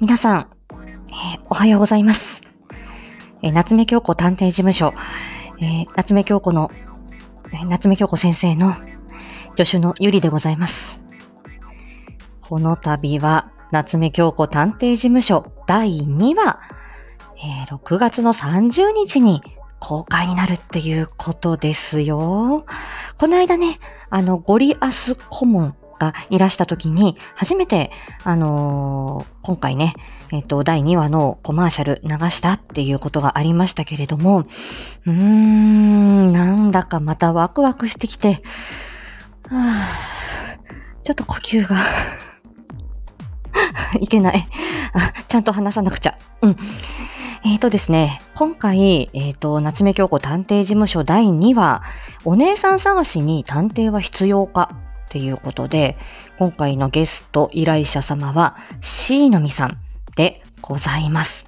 皆さん、えー、おはようございます。えー、夏目京子探偵事務所、えー、夏目京子の、え、夏目京子先生の助手のゆりでございます。この度は、夏目京子探偵事務所第2話、え、6月の30日に公開になるっていうことですよ。この間ね、あの、ゴリアスコモンがいらした時に、初めて、あのー、今回ね、えっ、と、第2話のコマーシャル流したっていうことがありましたけれども、うーん、なんだかまたワクワクしてきて、はぁ、ちょっと呼吸が いけない。ちゃんと話さなくちゃ。うん。えっ、ー、とですね、今回、えっ、ー、と、夏目京子探偵事務所第2話、お姉さん探しに探偵は必要かっていうことで、今回のゲスト依頼者様は C のみさんでございます。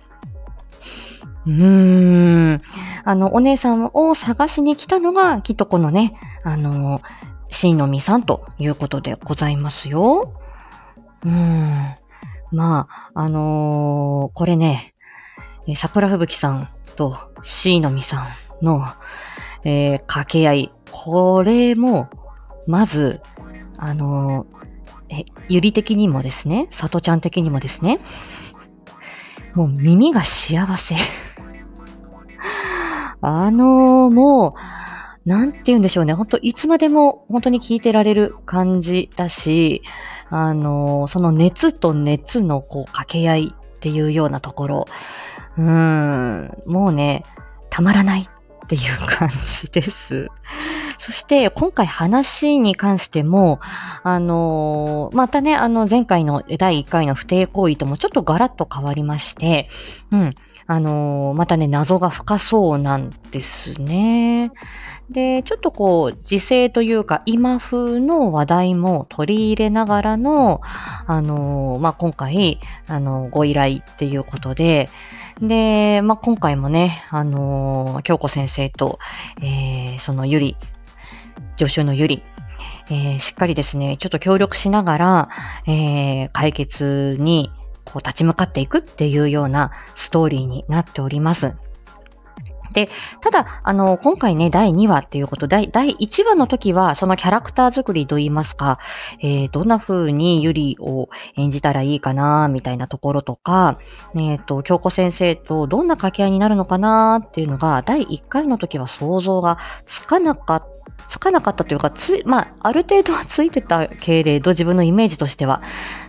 うーん。あの、お姉さんを探しに来たのが、きっとこのね、あの、C のみさんということでございますよ。うーん。まあ、あのー、これね、桜吹雪さんと C のみさんの、えー、掛け合い。これも、まず、あのー、え、ゆり的にもですね、さとちゃん的にもですね、もう耳が幸せ。あのー、もう、なんて言うんでしょうね。ほんと、いつまでも本当に聞いてられる感じだし、あの、その熱と熱のこう掛け合いっていうようなところ、うん、もうね、たまらないっていう感じです。そして、今回話に関しても、あのー、またね、あの、前回の第1回の不定行為ともちょっとガラッと変わりまして、うん、あのー、またね、謎が深そうなんですね。で、ちょっとこう、時勢というか、今風の話題も取り入れながらの、あのー、まあ、今回、あのご依頼っていうことで、で、まあ、今回もね、あの京子先生と、えー、そのゆり助手のゆり、えー、しっかりですね、ちょっと協力しながら、えー、解決にこう立ち向かっていくっていうようなストーリーになっております。で、ただ、あの、今回ね、第2話っていうこと、第、第1話の時は、そのキャラクター作りと言いますか、えー、どんな風にゆりを演じたらいいかな、みたいなところとか、えっ、ー、と、京子先生とどんな掛け合いになるのかな、っていうのが、第1回の時は想像がつかなかった、つかなかったというか、つ、まあ、ある程度はついてたけれど、自分のイメージとしては。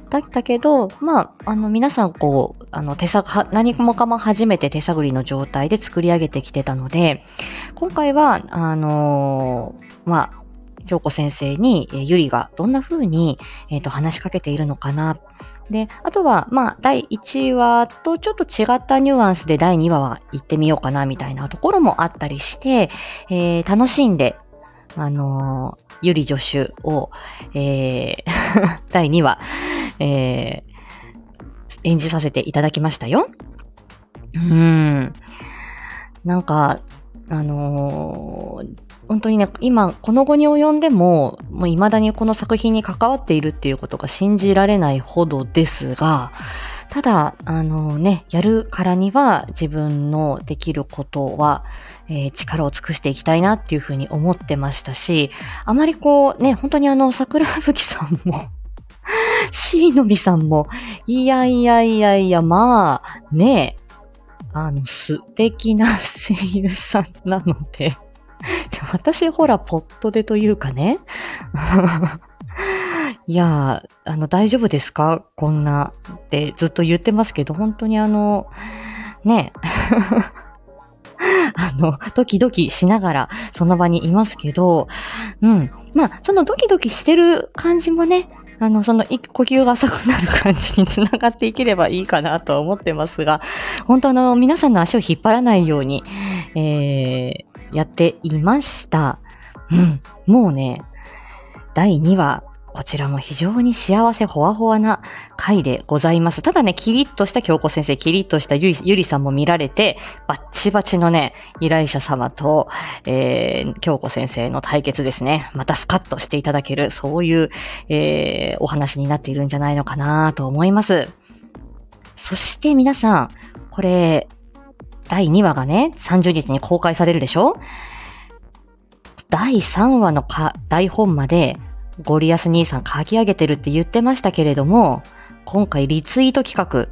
だったけど、まあ、あの、皆さんこう、あの、手探、何もかも初めて手探りの状態で作り上げてきてたので、今回は、あのー、まあ、京子先生に、えゆりがどんな風に、えっ、ー、と、話しかけているのかな。で、あとは、まあ、第1話とちょっと違ったニュアンスで第2話は行ってみようかな、みたいなところもあったりして、えー、楽しんで、あの、ゆり助手を、えー、第2話、えー、演じさせていただきましたよ。うん。なんか、あのー、本当にね、今、この後に及んでも、もう未だにこの作品に関わっているっていうことが信じられないほどですが、ただ、あのね、やるからには自分のできることは、えー、力を尽くしていきたいなっていうふうに思ってましたし、あまりこうね、本当にあの、桜吹さんもしーのびさんも、いやいやいやいや、まあ、ねえ、あの、素敵な声優さんなのでで私ほら、ポットでというかね。いやあの、大丈夫ですか？こんなってずっと言ってますけど、本当にあの、ね あの、ドキドキしながらその場にいますけど、うん。まあ、そのドキドキしてる感じもね、あの、その、呼吸が浅くなる感じにつながっていければいいかなとは思ってますが、本当あの、皆さんの足を引っ張らないように、えー、やっていました。うん。もうね、第2話、こちらも非常に幸せほわほわな回でございます。ただね、キリッとした京子先生、キリッとしたゆりさんも見られて、バッチバチのね、依頼者様と、えー、京子先生の対決ですね。またスカッとしていただける、そういう、えー、お話になっているんじゃないのかなと思います。そして皆さん、これ、第2話がね、30日に公開されるでしょ？第3話のか台本までゴリアス兄さん書き上げてるって言ってましたけれども、今回リツイート企画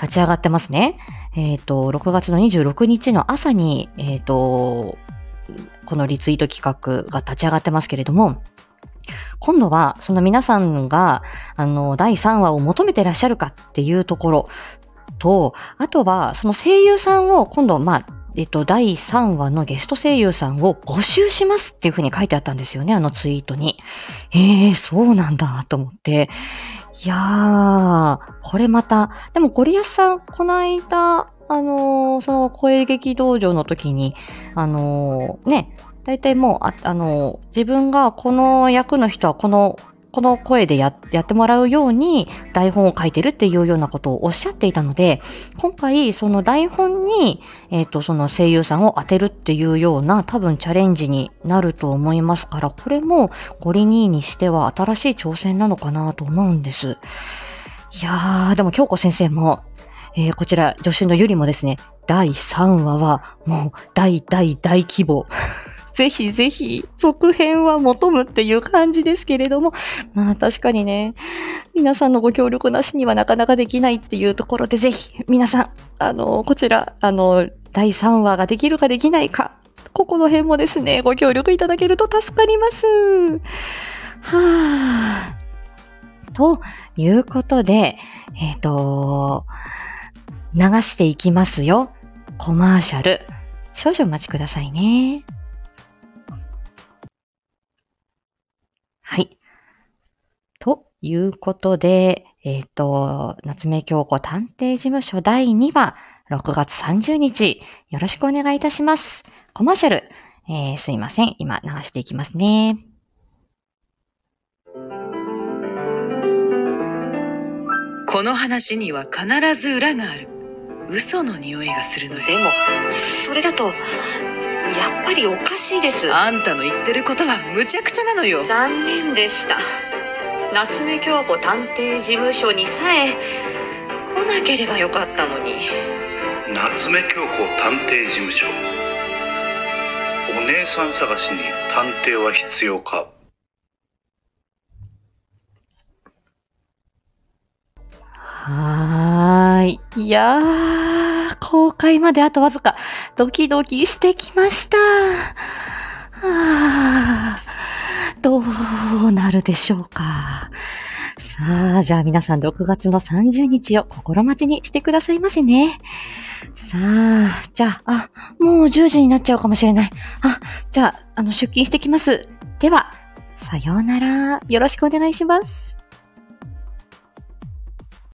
立ち上がってますね。えっ、ー、と、6月の26日の朝に、えっ、ー、と、このリツイート企画が立ち上がってますけれども、今度は、その皆さんが、あの、第3話を求めてらっしゃるかっていうところと、あとは、その声優さんを今度、まあ、えっと、第3話のゲスト声優さんを募集しますっていうふうに書いてあったんですよね、あのツイートに。ええー、そうなんだと思って。いやー、これまた、でもゴリアスさん、この間、あのー、その声劇道場の時に、あのー、ね、大体もう、あ、あのー、自分がこの役の人はこのこの声でややってもらうように台本を書いてるっていうようなことをおっしゃっていたので、今回その台本に、えっ、ー、と、その声優さんを当てるっていうような多分チャレンジになると思いますから、これもゴリニーにしては新しい挑戦なのかなと思うんです。いやー、でも京子先生も、えー、こちら助手のゆりもですね、第3話はもう大大大規模。ぜひぜひ続編は求むっていう感じですけれども、まあ確かにね、皆さんのご協力なしにはなかなかできないっていうところで、ぜひ皆さん、あの、こちら、あの、第3話ができるかできないか、ここの辺もですね、ご協力いただけると助かります。はぁ。ということで、えっ、ー、と、流していきますよ。コマーシャル。少々お待ちくださいね。はい。ということで、えっ、ー、と、夏目京子探偵事務所第2話、6月30日、よろしくお願いいたします。コマーシャル、えー、すいません。今流していきますね。この話には必ず裏がある。嘘の匂いがするのよ。でも、それだと、やっぱりおかしいです。あんたの言ってることは無茶苦茶なのよ。残念でした。夏目京子探偵事務所にさえ来なければよかったのに。夏目京子探偵事務所。お姉さん探しに探偵は必要か？はーい。いやー。公開まであとわずか、ドキドキしてきました。はあ、どうなるでしょうか。さあ、じゃあ皆さん6月の30日を心待ちにしてくださいませね。さあ、じゃあ、あ、もう10時になっちゃうかもしれない。あ、じゃあ、あの、出勤してきます。では、さようなら。よろしくお願いします。